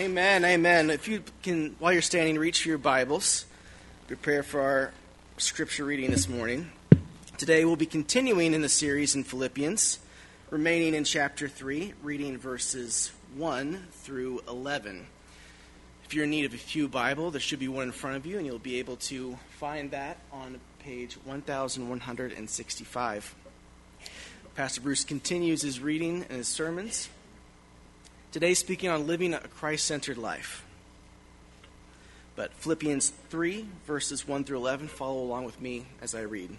Amen, amen. If you can, while you're standing, reach for your Bibles, prepare for our scripture reading this morning. Today we'll be continuing in the series in Philippians, remaining in chapter 3, reading verses 1 through 11. If you're in need of a Pew Bible, there should be one in front of you, and you'll be able to find that on page 1165. Pastor Bruce continues his reading and his sermons. Today, speaking on living a Christ centered life. But Philippians 3, verses 1 through 11, follow along with me as I read.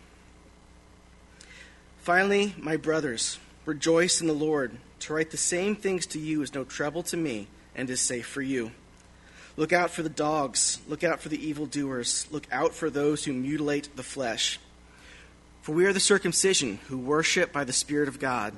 Finally, my brothers, rejoice in the Lord. To write the same things to you is no trouble to me and is safe for you. Look out for the dogs, look out for the evildoers, look out for those who mutilate the flesh. For we are the circumcision who worship by the Spirit of God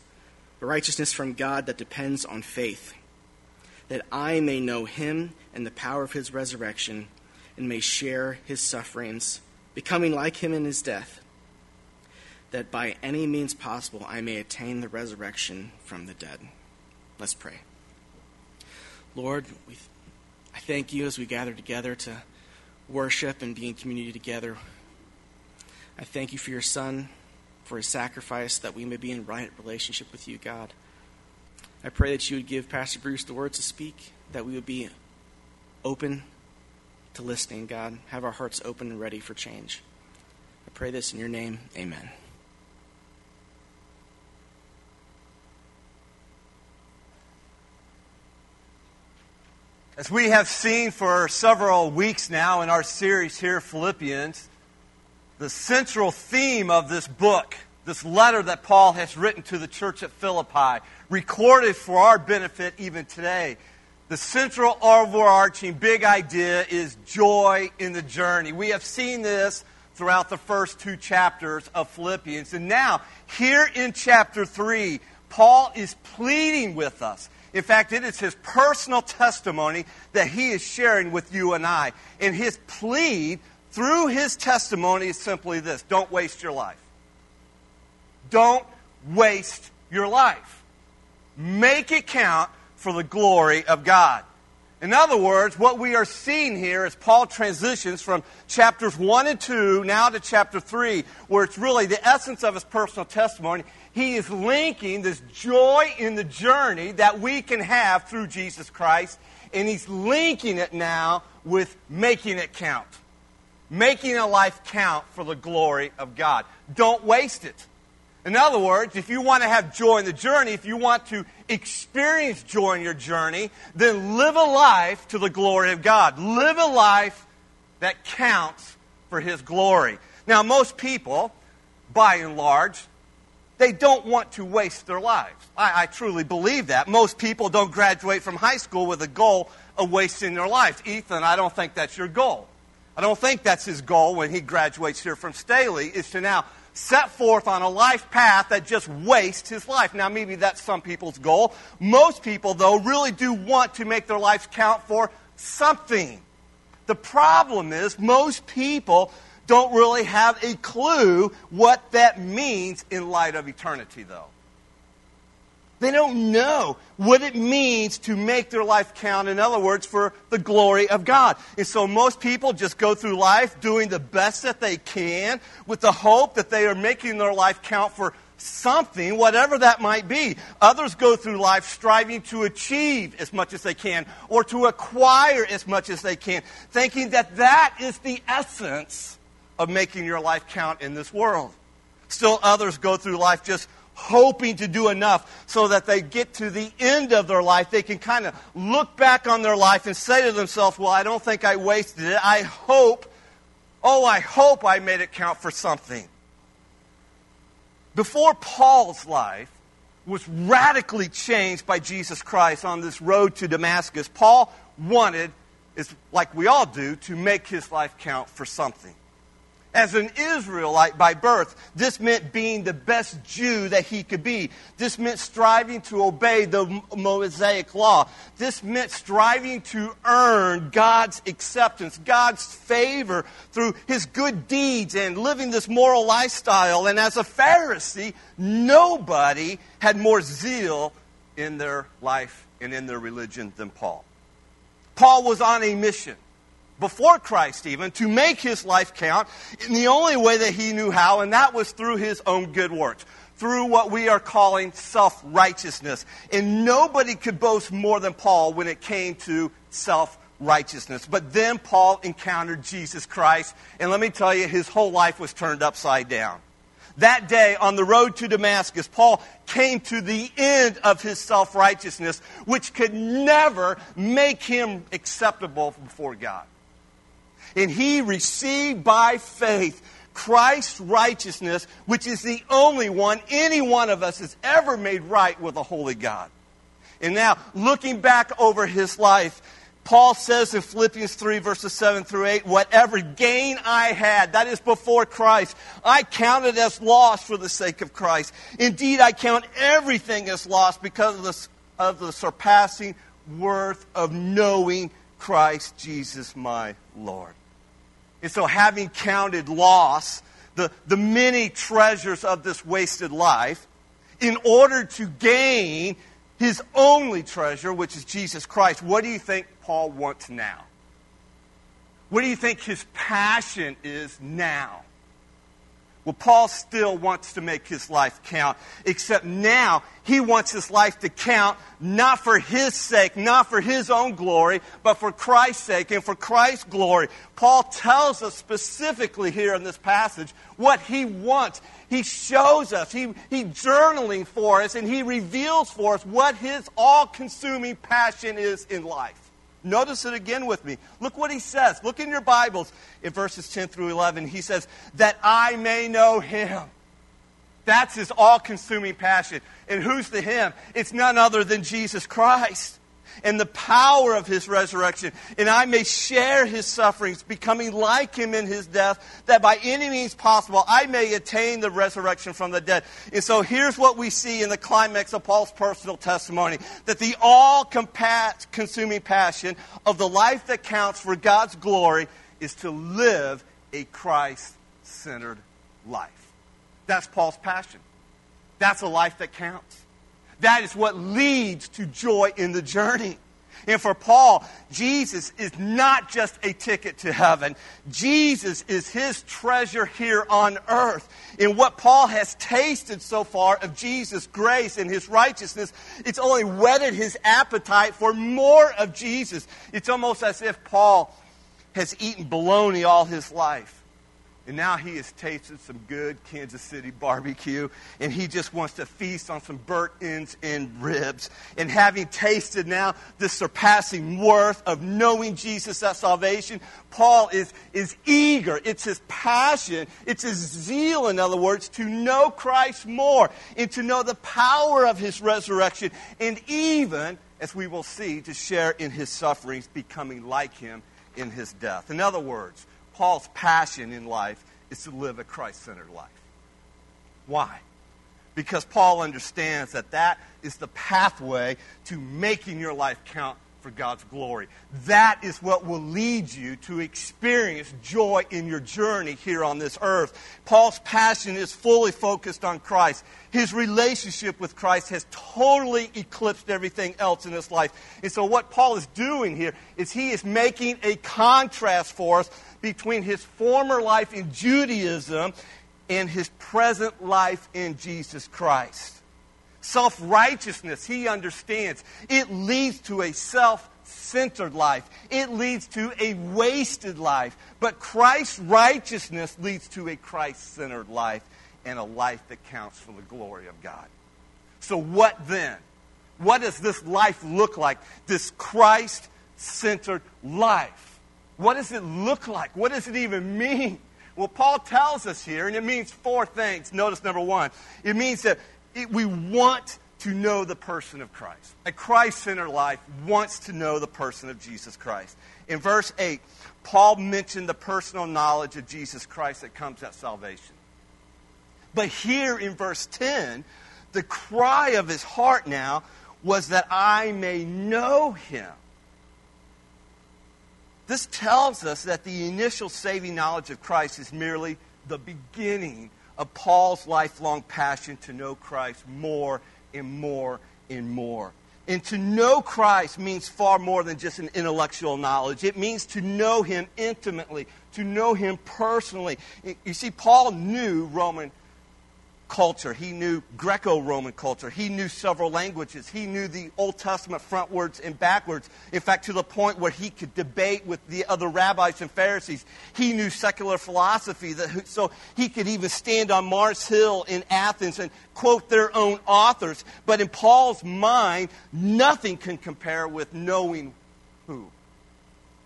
a righteousness from God that depends on faith, that I may know him and the power of his resurrection, and may share his sufferings, becoming like him in his death, that by any means possible I may attain the resurrection from the dead. Let's pray. Lord, we, I thank you as we gather together to worship and be in community together. I thank you for your Son for his sacrifice that we may be in right relationship with you, God. I pray that you would give Pastor Bruce the words to speak, that we would be open to listening, God. Have our hearts open and ready for change. I pray this in your name. Amen. As we have seen for several weeks now in our series here, Philippians, the central theme of this book, this letter that Paul has written to the church at Philippi, recorded for our benefit even today. The central overarching big idea is joy in the journey. We have seen this throughout the first two chapters of Philippians. And now, here in chapter 3, Paul is pleading with us. In fact, it is his personal testimony that he is sharing with you and I. And his plea through his testimony is simply this don't waste your life. Don't waste your life. Make it count for the glory of God. In other words, what we are seeing here is Paul transitions from chapters 1 and 2 now to chapter 3, where it's really the essence of his personal testimony. He is linking this joy in the journey that we can have through Jesus Christ, and he's linking it now with making it count making a life count for the glory of God. Don't waste it. In other words, if you want to have joy in the journey, if you want to experience joy in your journey, then live a life to the glory of God. Live a life that counts for His glory. Now, most people, by and large, they don't want to waste their lives. I, I, truly believe that. Most people don't graduate from high school with a goal of wasting their lives. Ethan, I don't think that's your goal. I don't think that's his goal when he graduates here from Staley, is to now set forth on a life path that just wastes his life. Now, maybe that's some people's goal. Most people, though, really do want to make their lives count for something. The problem is, most people don't really have a clue what that means in light of eternity, though. They don't know what it means to make their life count, in other words, for the glory of God. And so most people just go through life doing the best that they can with the hope that they are making their life count for something, whatever that might be. Others go through life striving to achieve as much as they can or to acquire as much as they can, thinking that that is the essence of making your life count in this world. Still, others go through life just hoping to do enough so that they get to the end of their life. They can kind of look back on their life and say to themselves, Well, I don't think I wasted it. I hope, oh, I hope I made it count for something. Before Paul's life was radically changed by Jesus Christ on this road to Damascus, Paul wanted, like we all do, to make his life count for something. As an Israelite by birth, this meant being the best Jew that he could be. This meant striving to obey the Mosaic law. This meant striving to earn God's acceptance, God's favor through his good deeds and living this moral lifestyle. And as a Pharisee, nobody had more zeal in their life and in their religion than Paul. Paul was on a mission before Christ even, to make his life count in the only way that he knew how, and that was through his own good works, through what we are calling self righteousness. And nobody could boast more than Paul when it came to self righteousness. But then Paul encountered Jesus Christ, and let me tell you, his whole life was turned upside down. That day on the road to Damascus, Paul came to the end of his self righteousness, which could never make him acceptable before God and he received by faith Christ's righteousness, which is the only one any one of us has ever made right with a holy God. And now, looking back over his life, Paul says in Philippians 3, verses 7 through 8, whatever gain I had, that is before Christ, I counted as loss for the sake of Christ. Indeed, I count everything as loss because of the, of the surpassing worth of knowing Christ Jesus my Lord. And so, having counted loss, the, the many treasures of this wasted life, in order to gain his only treasure, which is Jesus Christ, what do you think Paul wants now? What do you think his passion is now? Well, Paul still wants to make his life count, except now he wants his life to count not for his sake, not for his own glory, but for Christ's sake and for Christ's glory. Paul tells us specifically here in this passage what he wants. He shows us, he, he journaling for us, and he reveals for us what his all consuming passion is in life. Notice it again with me. Look what he says. Look in your Bibles in verses 10 through 11. He says, That I may know him. That's his all consuming passion. And who's the him? It's none other than Jesus Christ and the power of his resurrection, and I may share his sufferings, becoming like him in his death, that by any means possible I may attain the resurrection from the dead. And so here's what we see in the climax of Paul's personal testimony that the all consuming passion of the life that counts for God's glory is to live a Christ centered life. That's Paul's passion. That's a life that counts. That is what leads to joy in the journey. And for Paul, Jesus is not just a ticket to heaven. Jesus is his treasure here on earth. In what Paul has tasted so far of Jesus' grace and his righteousness, it's only whetted his appetite for more of Jesus. It's almost as if Paul has eaten bologna all his life. And now he has tasted some good Kansas City barbecue, and he just wants to feast on some burnt ends and ribs. And having tasted now the surpassing worth of knowing Jesus as salvation, Paul is, is eager. It's his passion, it's his zeal, in other words, to know Christ more and to know the power of his resurrection, and even, as we will see, to share in his sufferings, becoming like him in his death. In other words, Paul's passion in life is to live a Christ centered life. Why? Because Paul understands that that is the pathway to making your life count for God's glory. That is what will lead you to experience joy in your journey here on this earth. Paul's passion is fully focused on Christ. His relationship with Christ has totally eclipsed everything else in his life. And so, what Paul is doing here is he is making a contrast for us between his former life in Judaism and his present life in Jesus Christ. Self righteousness, he understands, it leads to a self centered life. It leads to a wasted life. But Christ's righteousness leads to a Christ centered life and a life that counts for the glory of God. So, what then? What does this life look like? This Christ centered life. What does it look like? What does it even mean? Well, Paul tells us here, and it means four things. Notice number one it means that it, we want to know the person of Christ. A Christ centered life wants to know the person of Jesus Christ. In verse 8, Paul mentioned the personal knowledge of Jesus Christ that comes at salvation. But here in verse 10, the cry of his heart now was that I may know him. This tells us that the initial saving knowledge of Christ is merely the beginning of Paul's lifelong passion to know Christ more and more and more. And to know Christ means far more than just an intellectual knowledge. It means to know him intimately, to know him personally. You see, Paul knew Roman culture. He knew Greco Roman culture. He knew several languages. He knew the Old Testament frontwards and backwards. In fact, to the point where he could debate with the other rabbis and Pharisees. He knew secular philosophy, that, so he could even stand on Mars Hill in Athens and quote their own authors. But in Paul's mind, nothing can compare with knowing who?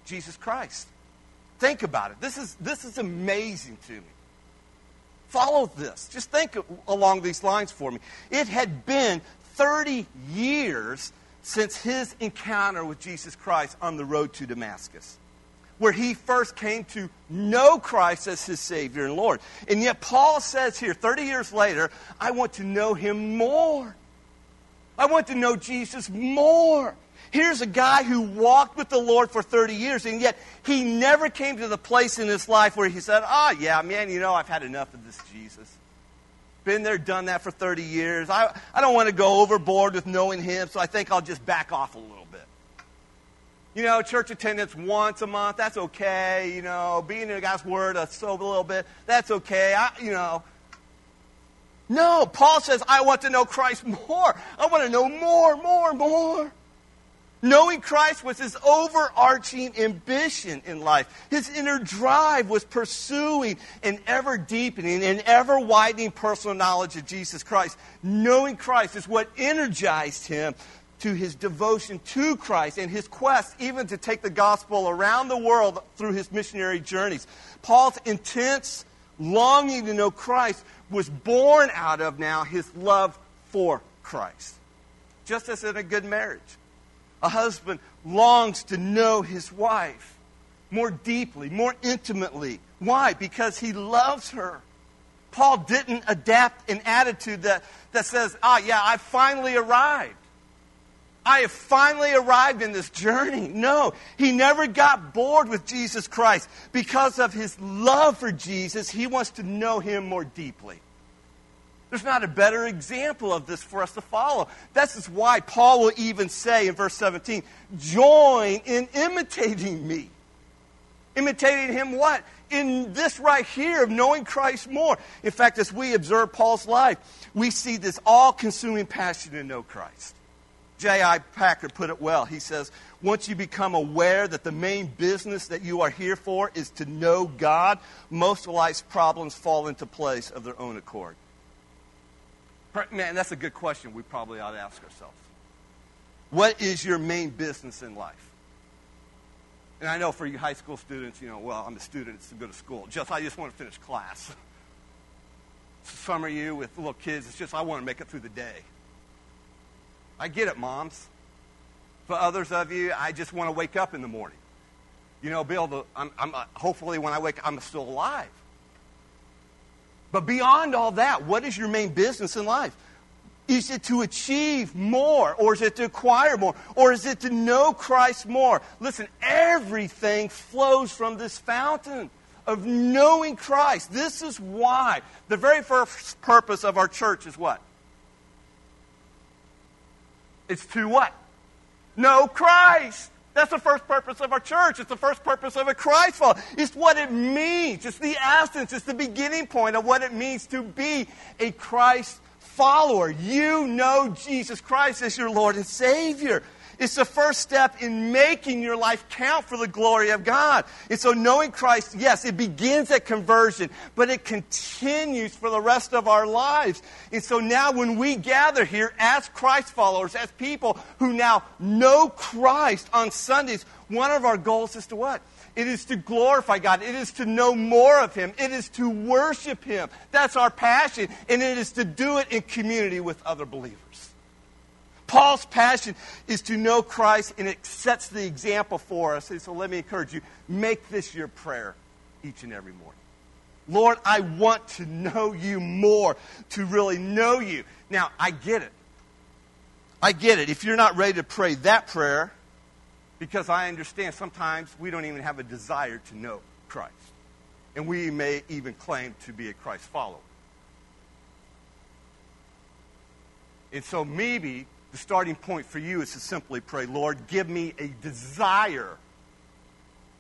Jesus Christ. Think about it. This is, this is amazing to me. Follow this. Just think along these lines for me. It had been 30 years since his encounter with Jesus Christ on the road to Damascus, where he first came to know Christ as his Savior and Lord. And yet, Paul says here, 30 years later, I want to know him more. I want to know Jesus more. Here's a guy who walked with the Lord for 30 years, and yet he never came to the place in his life where he said, oh, yeah, man, you know, I've had enough of this Jesus. Been there, done that for 30 years. I, I don't want to go overboard with knowing him, so I think I'll just back off a little bit. You know, church attendance once a month, that's okay. You know, being in God's Word a, so a little bit, that's okay. I, you know, no, Paul says, I want to know Christ more. I want to know more, more, more. Knowing Christ was his overarching ambition in life. His inner drive was pursuing an ever deepening and ever widening personal knowledge of Jesus Christ. Knowing Christ is what energized him to his devotion to Christ and his quest even to take the gospel around the world through his missionary journeys. Paul's intense longing to know Christ was born out of now his love for Christ. Just as in a good marriage a husband longs to know his wife more deeply, more intimately. Why? Because he loves her. Paul didn't adapt an attitude that, that says, ah, yeah, I finally arrived. I have finally arrived in this journey. No, he never got bored with Jesus Christ. Because of his love for Jesus, he wants to know him more deeply. There's not a better example of this for us to follow. This is why Paul will even say in verse 17, join in imitating me. Imitating him what? In this right here of knowing Christ more. In fact, as we observe Paul's life, we see this all consuming passion to know Christ. J.I. Packer put it well. He says, Once you become aware that the main business that you are here for is to know God, most of life's problems fall into place of their own accord. Man, that's a good question we probably ought to ask ourselves. What is your main business in life? And I know for you high school students, you know, well, I'm a student, it's to go to school. Just, I just want to finish class. Some of you with little kids, it's just, I want to make it through the day. I get it, moms. For others of you, I just want to wake up in the morning. You know, able to, I'm, I'm, uh, hopefully when I wake up, I'm still alive. But beyond all that, what is your main business in life? Is it to achieve more? Or is it to acquire more? Or is it to know Christ more? Listen, everything flows from this fountain of knowing Christ. This is why the very first purpose of our church is what? It's to what? Know Christ. That's the first purpose of our church. It's the first purpose of a Christ follower. It's what it means. It's the essence. It's the beginning point of what it means to be a Christ follower. You know Jesus Christ as your Lord and Savior. It's the first step in making your life count for the glory of God. And so, knowing Christ, yes, it begins at conversion, but it continues for the rest of our lives. And so, now when we gather here as Christ followers, as people who now know Christ on Sundays, one of our goals is to what? It is to glorify God. It is to know more of Him. It is to worship Him. That's our passion. And it is to do it in community with other believers. Paul's passion is to know Christ, and it sets the example for us. And so let me encourage you make this your prayer each and every morning. Lord, I want to know you more, to really know you. Now, I get it. I get it. If you're not ready to pray that prayer, because I understand sometimes we don't even have a desire to know Christ. And we may even claim to be a Christ follower. And so maybe the starting point for you is to simply pray, Lord, give me a desire.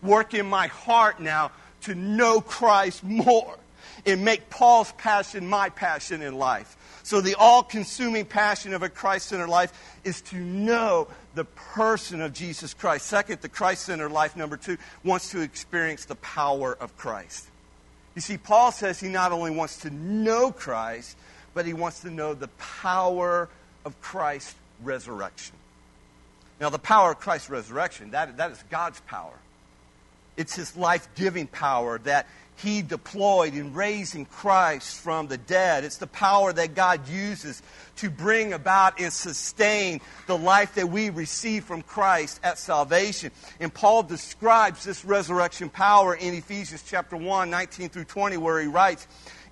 Work in my heart now to know Christ more and make Paul's passion my passion in life. So, the all consuming passion of a Christ centered life is to know the person of Jesus Christ. Second, the Christ centered life, number two, wants to experience the power of Christ. You see, Paul says he not only wants to know Christ, but he wants to know the power of Christ resurrection. Now, the power of Christ's resurrection, that, that is God's power. It's his life giving power that he deployed in raising Christ from the dead. It's the power that God uses to bring about and sustain the life that we receive from Christ at salvation. And Paul describes this resurrection power in Ephesians chapter 1, 19 through 20, where he writes,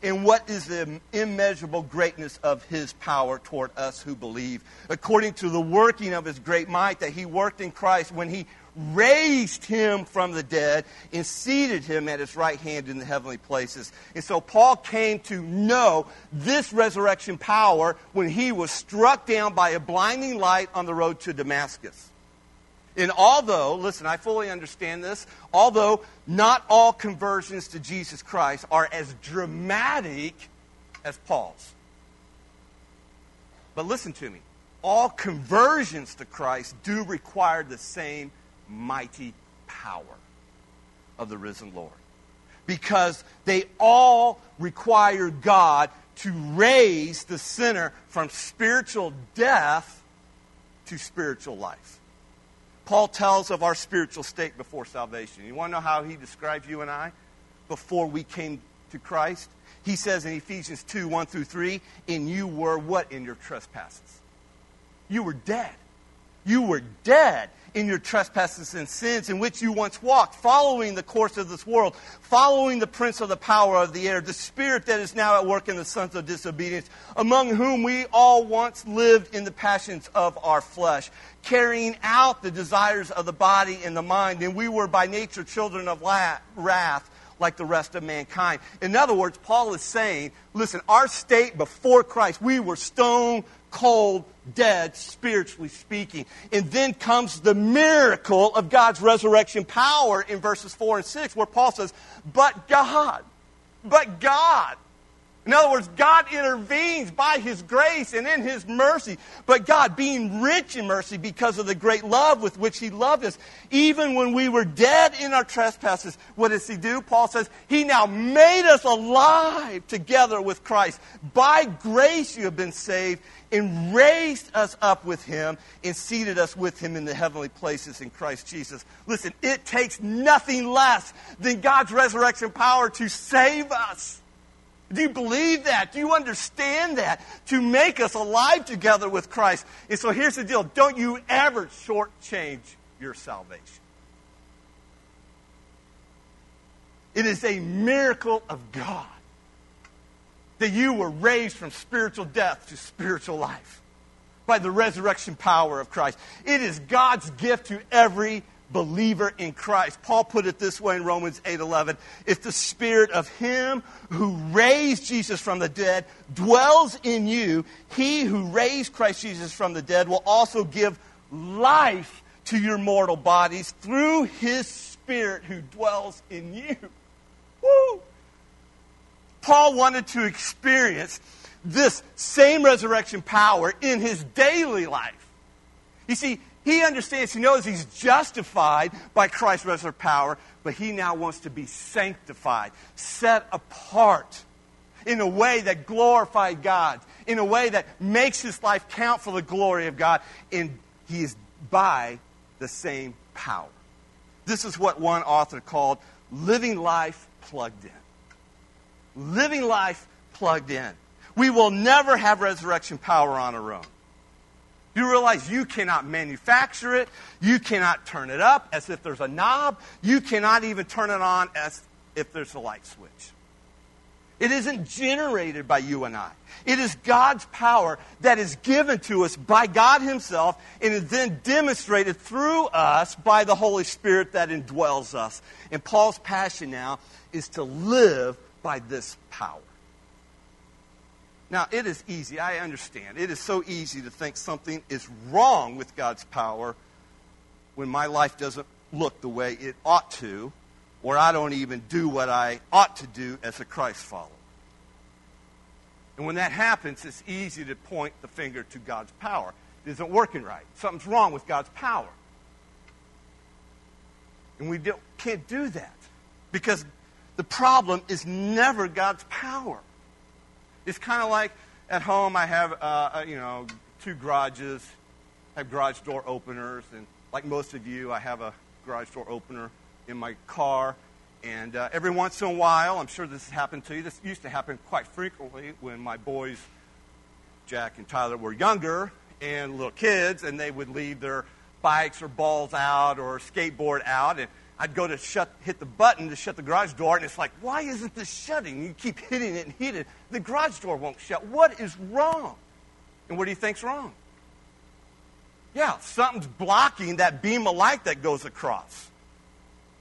and what is the immeasurable greatness of his power toward us who believe, according to the working of his great might that he worked in Christ when he raised him from the dead and seated him at his right hand in the heavenly places. And so Paul came to know this resurrection power when he was struck down by a blinding light on the road to Damascus. And although, listen, I fully understand this, although not all conversions to Jesus Christ are as dramatic as Paul's. But listen to me. All conversions to Christ do require the same mighty power of the risen Lord. Because they all require God to raise the sinner from spiritual death to spiritual life. Paul tells of our spiritual state before salvation. You want to know how he describes you and I before we came to Christ? He says in Ephesians 2 1 through 3, In you were what in your trespasses? You were dead. You were dead in your trespasses and sins in which you once walked, following the course of this world, following the prince of the power of the air, the spirit that is now at work in the sons of disobedience, among whom we all once lived in the passions of our flesh, carrying out the desires of the body and the mind, and we were by nature children of wrath like the rest of mankind. In other words, Paul is saying, listen, our state before Christ, we were stone cold, dead, spiritually speaking. And then comes the miracle of God's resurrection power in verses 4 and 6, where Paul says, But God, but God. In other words, God intervenes by His grace and in His mercy. But God, being rich in mercy because of the great love with which He loved us, even when we were dead in our trespasses, what does He do? Paul says, He now made us alive together with Christ. By grace you have been saved and raised us up with him and seated us with him in the heavenly places in Christ Jesus. Listen, it takes nothing less than God's resurrection power to save us. Do you believe that? Do you understand that? To make us alive together with Christ. And so here's the deal don't you ever shortchange your salvation. It is a miracle of God that you were raised from spiritual death to spiritual life by the resurrection power of Christ. It is God's gift to every believer in Christ. Paul put it this way in Romans 8:11, if the spirit of him who raised Jesus from the dead dwells in you, he who raised Christ Jesus from the dead will also give life to your mortal bodies through his Spirit who dwells in you. Woo! Paul wanted to experience this same resurrection power in his daily life. You see, he understands, he knows he's justified by Christ's resurrection power, but he now wants to be sanctified, set apart in a way that glorifies God, in a way that makes his life count for the glory of God, and he is by the same power. This is what one author called living life plugged in. Living life plugged in. We will never have resurrection power on our own. You realize you cannot manufacture it. You cannot turn it up as if there's a knob. You cannot even turn it on as if there's a light switch. It isn't generated by you and I. It is God's power that is given to us by God Himself and is then demonstrated through us by the Holy Spirit that indwells us. And Paul's passion now is to live by this power. Now, it is easy, I understand. It is so easy to think something is wrong with God's power when my life doesn't look the way it ought to, or I don't even do what I ought to do as a Christ follower. And when that happens, it's easy to point the finger to God's power. It isn't working right. Something's wrong with God's power. And we can't do that because the problem is never God's power. It's kind of like at home, I have, uh, uh, you know, two garages, I have garage door openers, and like most of you, I have a garage door opener in my car. And uh, every once in a while, I'm sure this has happened to you. This used to happen quite frequently when my boys, Jack and Tyler, were younger and little kids, and they would leave their bikes or balls out or skateboard out. And I'd go to shut, hit the button to shut the garage door, and it's like, why isn't this shutting? You keep hitting it and hitting it. The garage door won't shut. What is wrong? And what do you think's wrong? Yeah, something's blocking that beam of light that goes across.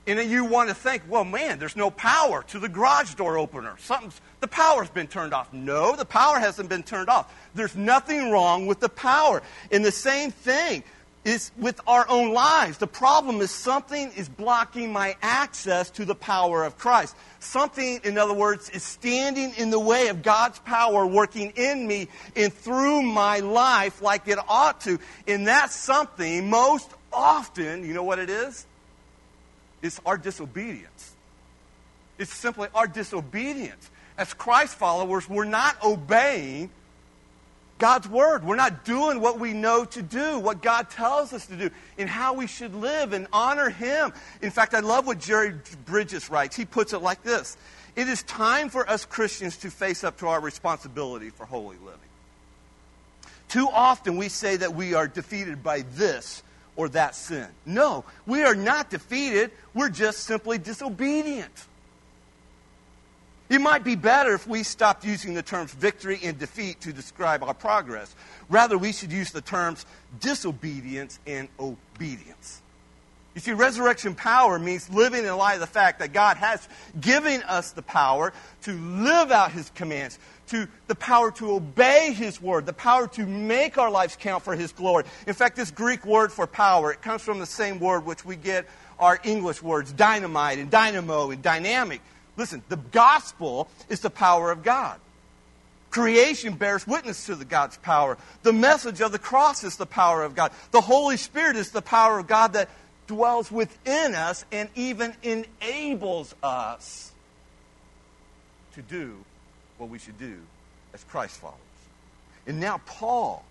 And you want to think, well, man, there's no power to the garage door opener. Something's, the power's been turned off. No, the power hasn't been turned off. There's nothing wrong with the power. And the same thing is with our own lives. The problem is something is blocking my access to the power of Christ. Something, in other words, is standing in the way of God's power working in me and through my life like it ought to. And that something, most often, you know what it is? It's our disobedience. It's simply our disobedience. As Christ followers, we're not obeying God's Word. We're not doing what we know to do, what God tells us to do, and how we should live and honor Him. In fact, I love what Jerry Bridges writes. He puts it like this It is time for us Christians to face up to our responsibility for holy living. Too often we say that we are defeated by this or that sin. No, we are not defeated. We're just simply disobedient. It might be better if we stopped using the terms victory and defeat to describe our progress. Rather, we should use the terms disobedience and obedience. You see, resurrection power means living in light of the fact that God has given us the power to live out His commands, to the power to obey His word, the power to make our lives count for His glory. In fact, this Greek word for power, it comes from the same word which we get our English words, dynamite and dynamo and dynamic. Listen, the gospel is the power of God. Creation bears witness to the God's power. The message of the cross is the power of God. The Holy Spirit is the power of God that dwells within us and even enables us to do what we should do as Christ followers. And now, Paul,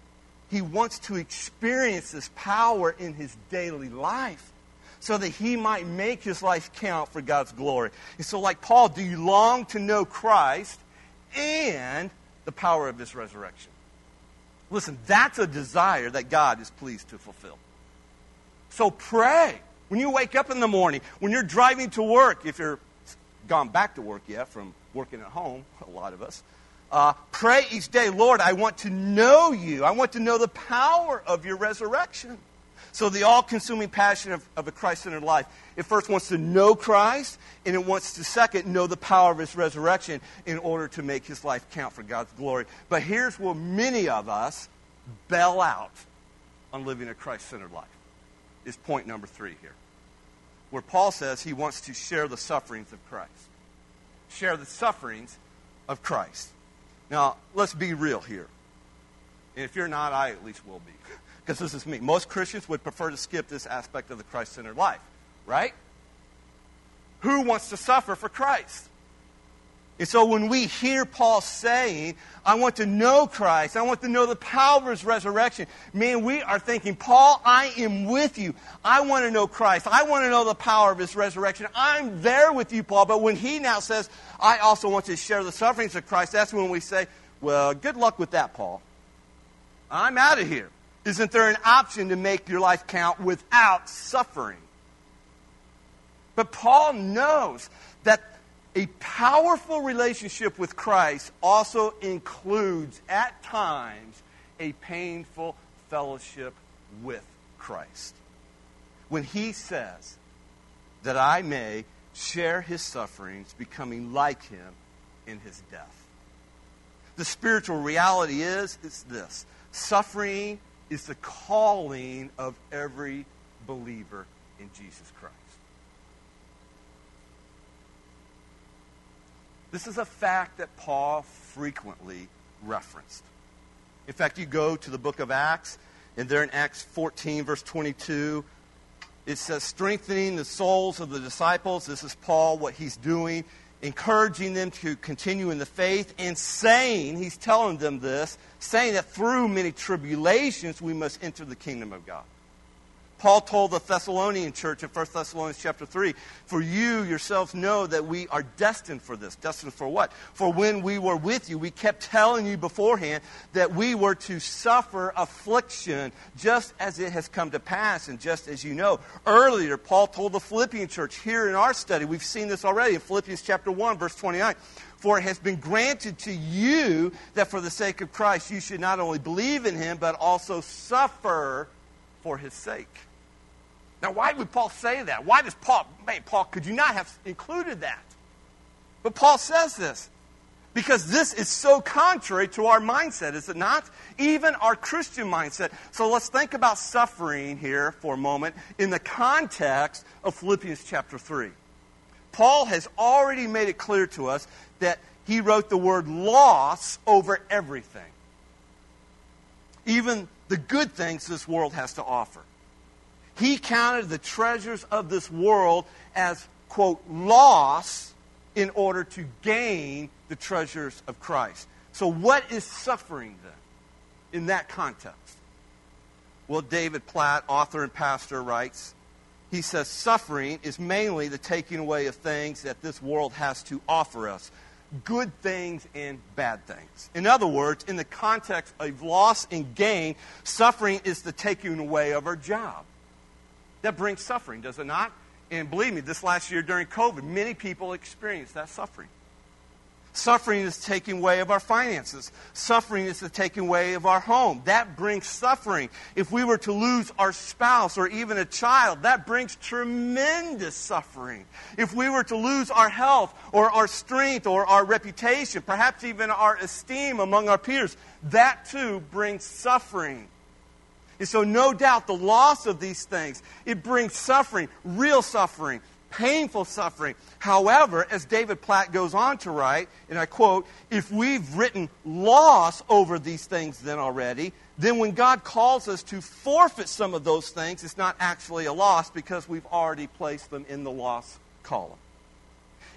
he wants to experience this power in his daily life so that he might make his life count for God's glory. And so, like Paul, do you long to know Christ and the power of his resurrection? Listen, that's a desire that God is pleased to fulfill. So pray. When you wake up in the morning, when you're driving to work, if you're gone back to work yet from working at home, a lot of us, uh, pray each day, Lord, I want to know you. I want to know the power of your resurrection. So, the all consuming passion of, of a Christ centered life, it first wants to know Christ, and it wants to, second, know the power of his resurrection in order to make his life count for God's glory. But here's where many of us bail out on living a Christ centered life. is point number three here, where Paul says he wants to share the sufferings of Christ. Share the sufferings of Christ. Now, let's be real here. And if you're not, I at least will be. Because this is me. Most Christians would prefer to skip this aspect of the Christ centered life, right? Who wants to suffer for Christ? And so when we hear Paul saying, I want to know Christ, I want to know the power of his resurrection, man, we are thinking, Paul, I am with you. I want to know Christ. I want to know the power of his resurrection. I'm there with you, Paul. But when he now says, I also want to share the sufferings of Christ, that's when we say, well, good luck with that, Paul. I'm out of here. Isn't there an option to make your life count without suffering? But Paul knows that a powerful relationship with Christ also includes, at times, a painful fellowship with Christ. When he says that I may share his sufferings, becoming like him in his death. The spiritual reality is, is this suffering is the calling of every believer in Jesus Christ. This is a fact that Paul frequently referenced. In fact, you go to the book of Acts, and there in Acts 14, verse 22, it says, strengthening the souls of the disciples. This is Paul, what he's doing, encouraging them to continue in the faith, and saying, he's telling them this, saying that through many tribulations we must enter the kingdom of God. Paul told the Thessalonian church in 1 Thessalonians chapter 3, For you yourselves know that we are destined for this. Destined for what? For when we were with you, we kept telling you beforehand that we were to suffer affliction just as it has come to pass and just as you know. Earlier, Paul told the Philippian church here in our study, we've seen this already in Philippians chapter 1, verse 29. For it has been granted to you that for the sake of Christ you should not only believe in him, but also suffer for his sake. Now, why would Paul say that? Why does Paul, man, Paul, could you not have included that? But Paul says this because this is so contrary to our mindset, is it not? Even our Christian mindset. So let's think about suffering here for a moment in the context of Philippians chapter 3. Paul has already made it clear to us that he wrote the word loss over everything, even the good things this world has to offer. He counted the treasures of this world as, quote, loss in order to gain the treasures of Christ. So, what is suffering then in that context? Well, David Platt, author and pastor, writes he says, Suffering is mainly the taking away of things that this world has to offer us good things and bad things. In other words, in the context of loss and gain, suffering is the taking away of our job that brings suffering, does it not? And believe me, this last year during COVID, many people experienced that suffering. Suffering is taking away of our finances. Suffering is the taking away of our home. That brings suffering. If we were to lose our spouse or even a child, that brings tremendous suffering. If we were to lose our health or our strength or our reputation, perhaps even our esteem among our peers, that too brings suffering. And so, no doubt, the loss of these things, it brings suffering, real suffering, painful suffering. However, as David Platt goes on to write, and I quote, if we've written loss over these things then already, then when God calls us to forfeit some of those things, it's not actually a loss because we've already placed them in the loss column.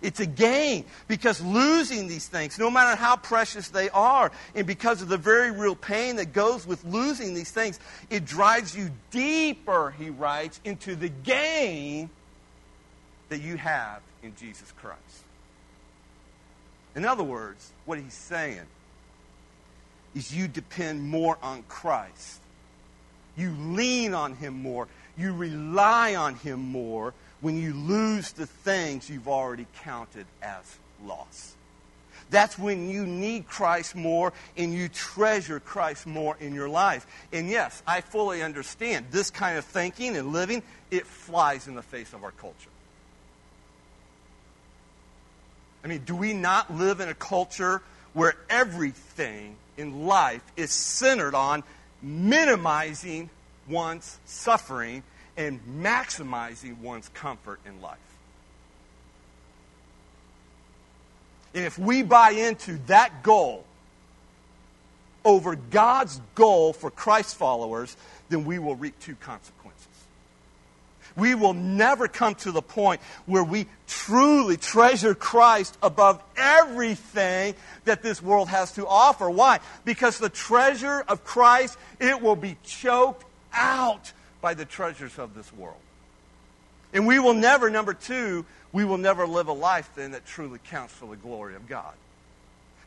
It's a gain because losing these things, no matter how precious they are, and because of the very real pain that goes with losing these things, it drives you deeper, he writes, into the gain that you have in Jesus Christ. In other words, what he's saying is you depend more on Christ. You lean on him more. You rely on him more when you lose the things you've already counted as loss. That's when you need Christ more and you treasure Christ more in your life. And yes, I fully understand this kind of thinking and living, it flies in the face of our culture. I mean, do we not live in a culture where everything in life is centered on minimizing one's suffering and maximizing one's comfort in life. If we buy into that goal over God's goal for Christ followers, then we will reap two consequences. We will never come to the point where we truly treasure Christ above everything that this world has to offer. Why? Because the treasure of Christ, it will be choked out by the treasures of this world. And we will never, number two, we will never live a life then that truly counts for the glory of God.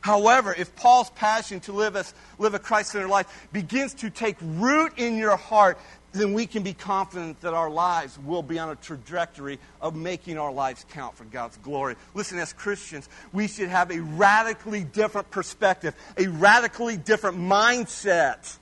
However, if Paul's passion to live, as, live a Christ centered life begins to take root in your heart, then we can be confident that our lives will be on a trajectory of making our lives count for God's glory. Listen, as Christians, we should have a radically different perspective, a radically different mindset,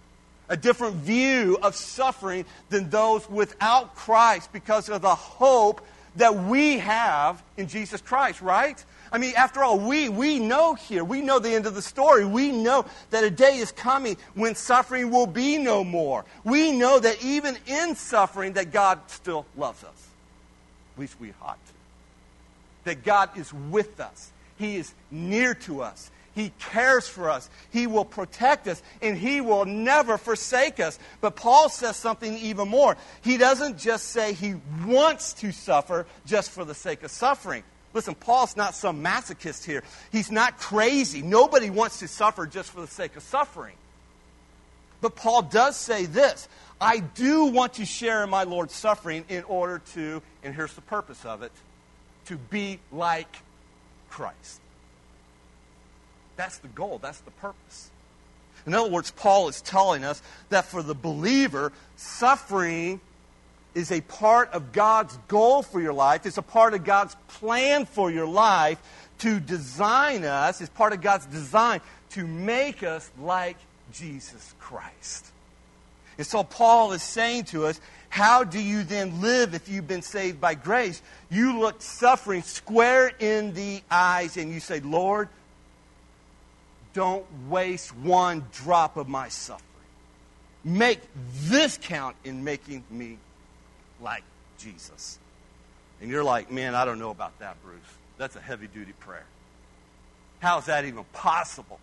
a different view of suffering than those without Christ because of the hope that we have in Jesus Christ, right? I mean, after all, we, we know here, we know the end of the story. We know that a day is coming when suffering will be no more. We know that even in suffering that God still loves us. At least we ought to. That God is with us. He is near to us. He cares for us. He will protect us, and He will never forsake us. But Paul says something even more. He doesn't just say He wants to suffer just for the sake of suffering. Listen, Paul's not some masochist here. He's not crazy. Nobody wants to suffer just for the sake of suffering. But Paul does say this I do want to share in my Lord's suffering in order to, and here's the purpose of it, to be like Christ. That's the goal, that's the purpose. In other words, Paul is telling us that for the believer, suffering is a part of God's goal for your life. It's a part of God's plan for your life to design us. It's part of God's design to make us like Jesus Christ. And so Paul is saying to us, how do you then live if you've been saved by grace? You look suffering square in the eyes and you say, Lord, don't waste one drop of my suffering. Make this count in making me like Jesus. And you're like, man, I don't know about that, Bruce. That's a heavy duty prayer. How is that even possible?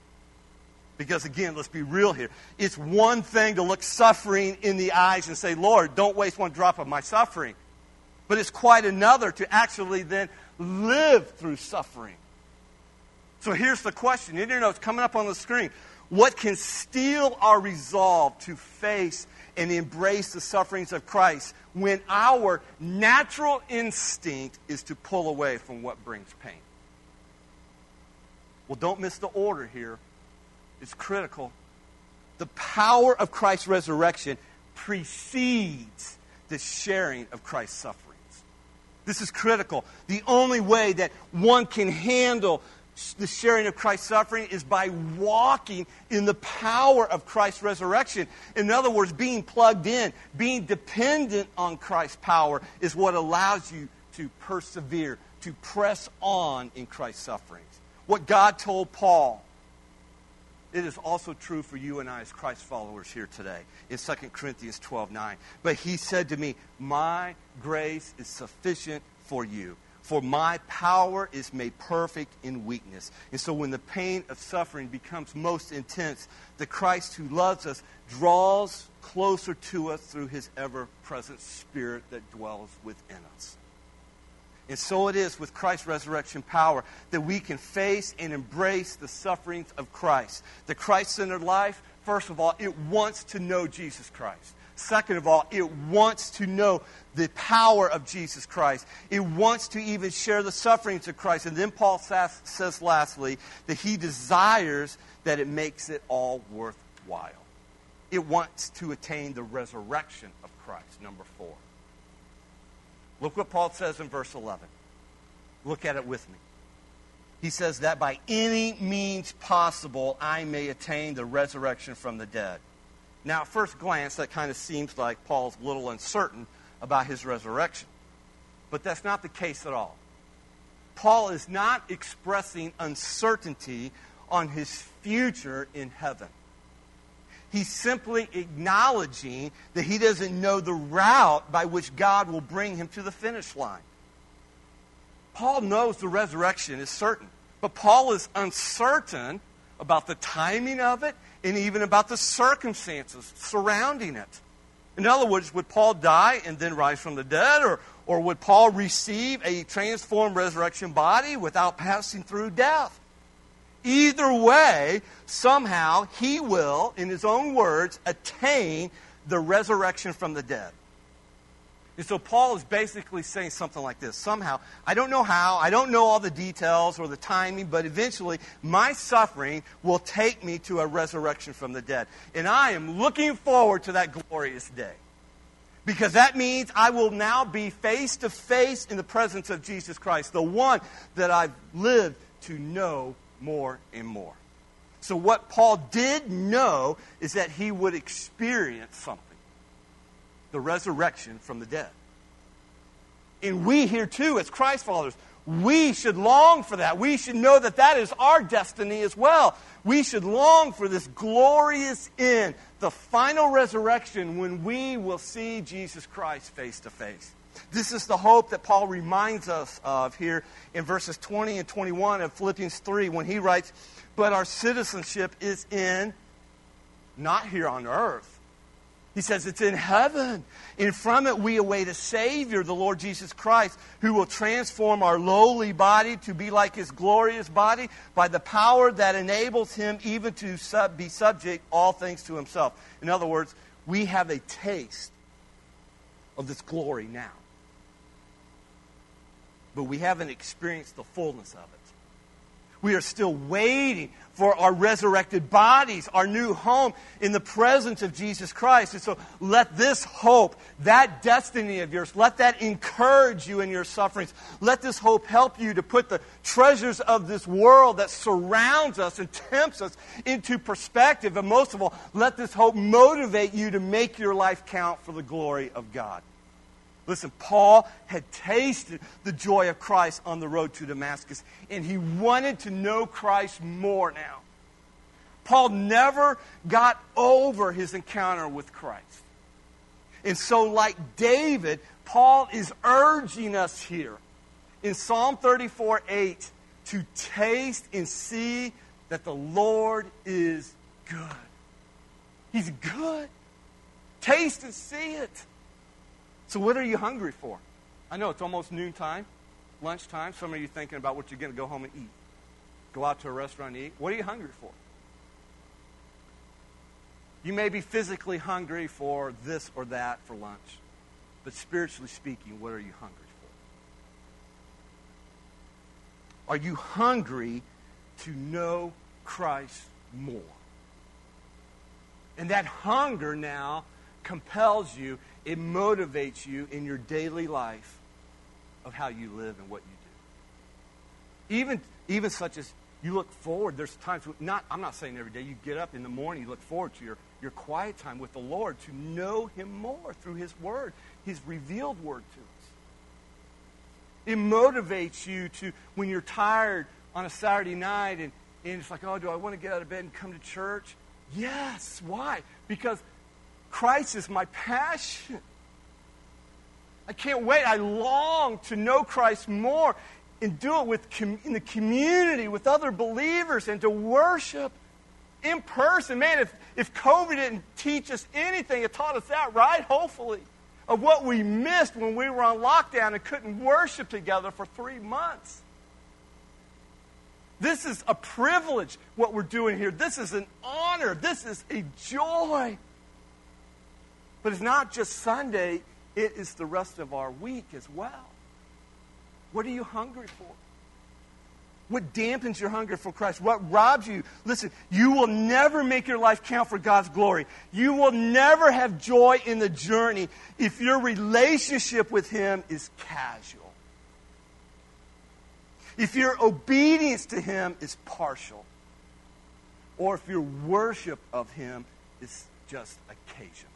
Because again, let's be real here. It's one thing to look suffering in the eyes and say, Lord, don't waste one drop of my suffering. But it's quite another to actually then live through suffering. So here's the question. You didn't know, it's coming up on the screen. What can steal our resolve to face and embrace the sufferings of Christ when our natural instinct is to pull away from what brings pain. Well, don't miss the order here. It's critical. The power of Christ's resurrection precedes the sharing of Christ's sufferings. This is critical. The only way that one can handle the sharing of Christ's suffering is by walking in the power of Christ's resurrection. In other words, being plugged in, being dependent on Christ's power is what allows you to persevere, to press on in Christ's sufferings. What God told Paul, it is also true for you and I as Christ followers here today in 2 Corinthians 12 9. But he said to me, My grace is sufficient for you for my power is made perfect in weakness. And so when the pain of suffering becomes most intense, the Christ who loves us draws closer to us through his ever present Spirit that dwells within us. And so it is with Christ's resurrection power that we can face and embrace the sufferings of Christ. The Christ centered life, first of all, it wants to know Jesus Christ. Second of all, it wants to know the power of Jesus Christ. It wants to even share the sufferings of Christ. And then Paul says, says lastly that he desires that it makes it all worthwhile. It wants to attain the resurrection of Christ, number four. Look what Paul says in verse 11. Look at it with me. He says that by any means possible I may attain the resurrection from the dead. Now, at first glance, that kind of seems like Paul's a little uncertain about his resurrection. But that's not the case at all. Paul is not expressing uncertainty on his future in heaven. He's simply acknowledging that he doesn't know the route by which God will bring him to the finish line. Paul knows the resurrection is certain, but Paul is uncertain about the timing of it and even about the circumstances surrounding it. In other words, would Paul die and then rise from the dead, or, or would Paul receive a transformed resurrection body without passing through death? Either way, somehow he will, in his own words, attain the resurrection from the dead. And so Paul is basically saying something like this somehow, I don't know how, I don't know all the details or the timing, but eventually my suffering will take me to a resurrection from the dead. And I am looking forward to that glorious day. Because that means I will now be face to face in the presence of Jesus Christ, the one that I've lived to know more and more. So, what Paul did know is that he would experience something the resurrection from the dead. And we here too, as Christ followers, we should long for that. We should know that that is our destiny as well. We should long for this glorious end, the final resurrection when we will see Jesus Christ face to face. This is the hope that Paul reminds us of here in verses 20 and 21 of Philippians 3 when he writes, But our citizenship is in, not here on earth, he says it's in heaven. And from it we await a Savior, the Lord Jesus Christ, who will transform our lowly body to be like his glorious body by the power that enables him even to sub- be subject all things to himself. In other words, we have a taste of this glory now. But we haven't experienced the fullness of it. We are still waiting for our resurrected bodies, our new home in the presence of Jesus Christ. And so let this hope, that destiny of yours, let that encourage you in your sufferings. Let this hope help you to put the treasures of this world that surrounds us and tempts us into perspective. And most of all, let this hope motivate you to make your life count for the glory of God. Listen, Paul had tasted the joy of Christ on the road to Damascus, and he wanted to know Christ more now. Paul never got over his encounter with Christ. And so, like David, Paul is urging us here in Psalm 34 8 to taste and see that the Lord is good. He's good. Taste and see it. So, what are you hungry for? I know it's almost noontime, lunchtime. Some of you thinking about what you're going to go home and eat. Go out to a restaurant and eat. What are you hungry for? You may be physically hungry for this or that for lunch, but spiritually speaking, what are you hungry for? Are you hungry to know Christ more? And that hunger now compels you it motivates you in your daily life of how you live and what you do. Even, even such as you look forward, there's times, not, I'm not saying every day, you get up in the morning, you look forward to your, your quiet time with the Lord to know Him more through His Word, His revealed Word to us. It motivates you to, when you're tired on a Saturday night and, and it's like, oh, do I want to get out of bed and come to church? Yes. Why? Because Christ is my passion. I can't wait. I long to know Christ more and do it with com- in the community with other believers and to worship in person. Man, if, if COVID didn't teach us anything, it taught us that, right? Hopefully. Of what we missed when we were on lockdown and couldn't worship together for three months. This is a privilege, what we're doing here. This is an honor. This is a joy. But it's not just Sunday, it is the rest of our week as well. What are you hungry for? What dampens your hunger for Christ? What robs you? Listen, you will never make your life count for God's glory. You will never have joy in the journey if your relationship with Him is casual. If your obedience to Him is partial. Or if your worship of Him is just occasional.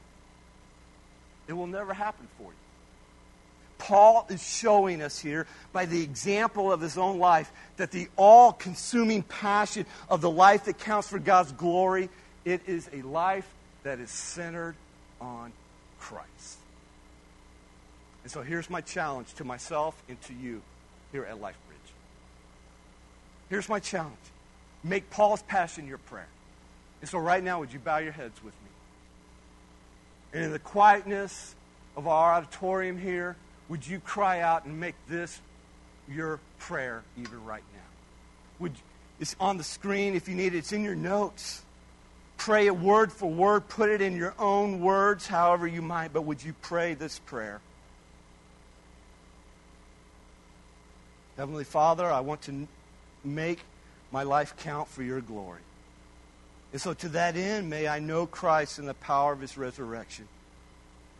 It will never happen for you. Paul is showing us here by the example of his own life that the all consuming passion of the life that counts for God's glory, it is a life that is centered on Christ. And so here's my challenge to myself and to you here at LifeBridge. Here's my challenge make Paul's passion your prayer. And so right now, would you bow your heads with me? And in the quietness of our auditorium here, would you cry out and make this your prayer even right now? Would, it's on the screen if you need it. It's in your notes. Pray it word for word. Put it in your own words, however you might. But would you pray this prayer? Heavenly Father, I want to make my life count for your glory. And so, to that end, may I know Christ and the power of his resurrection.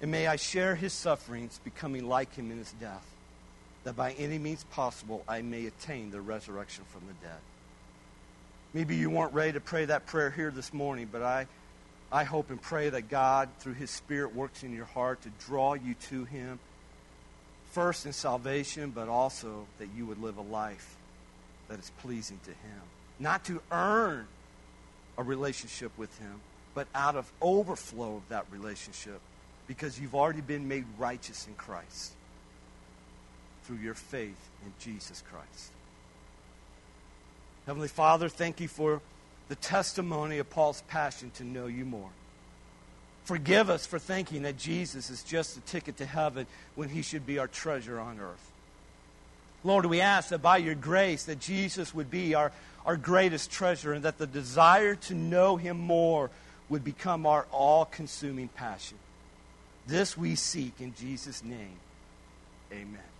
And may I share his sufferings, becoming like him in his death, that by any means possible I may attain the resurrection from the dead. Maybe you weren't ready to pray that prayer here this morning, but I, I hope and pray that God, through his Spirit, works in your heart to draw you to him, first in salvation, but also that you would live a life that is pleasing to him. Not to earn a relationship with him, but out of overflow of that relationship because you've already been made righteous in Christ through your faith in Jesus Christ. Heavenly Father, thank you for the testimony of Paul's passion to know you more. Forgive us for thinking that Jesus is just a ticket to heaven when he should be our treasure on earth. Lord, we ask that by your grace that Jesus would be our, our greatest treasure and that the desire to know him more would become our all-consuming passion. This we seek in Jesus' name. Amen.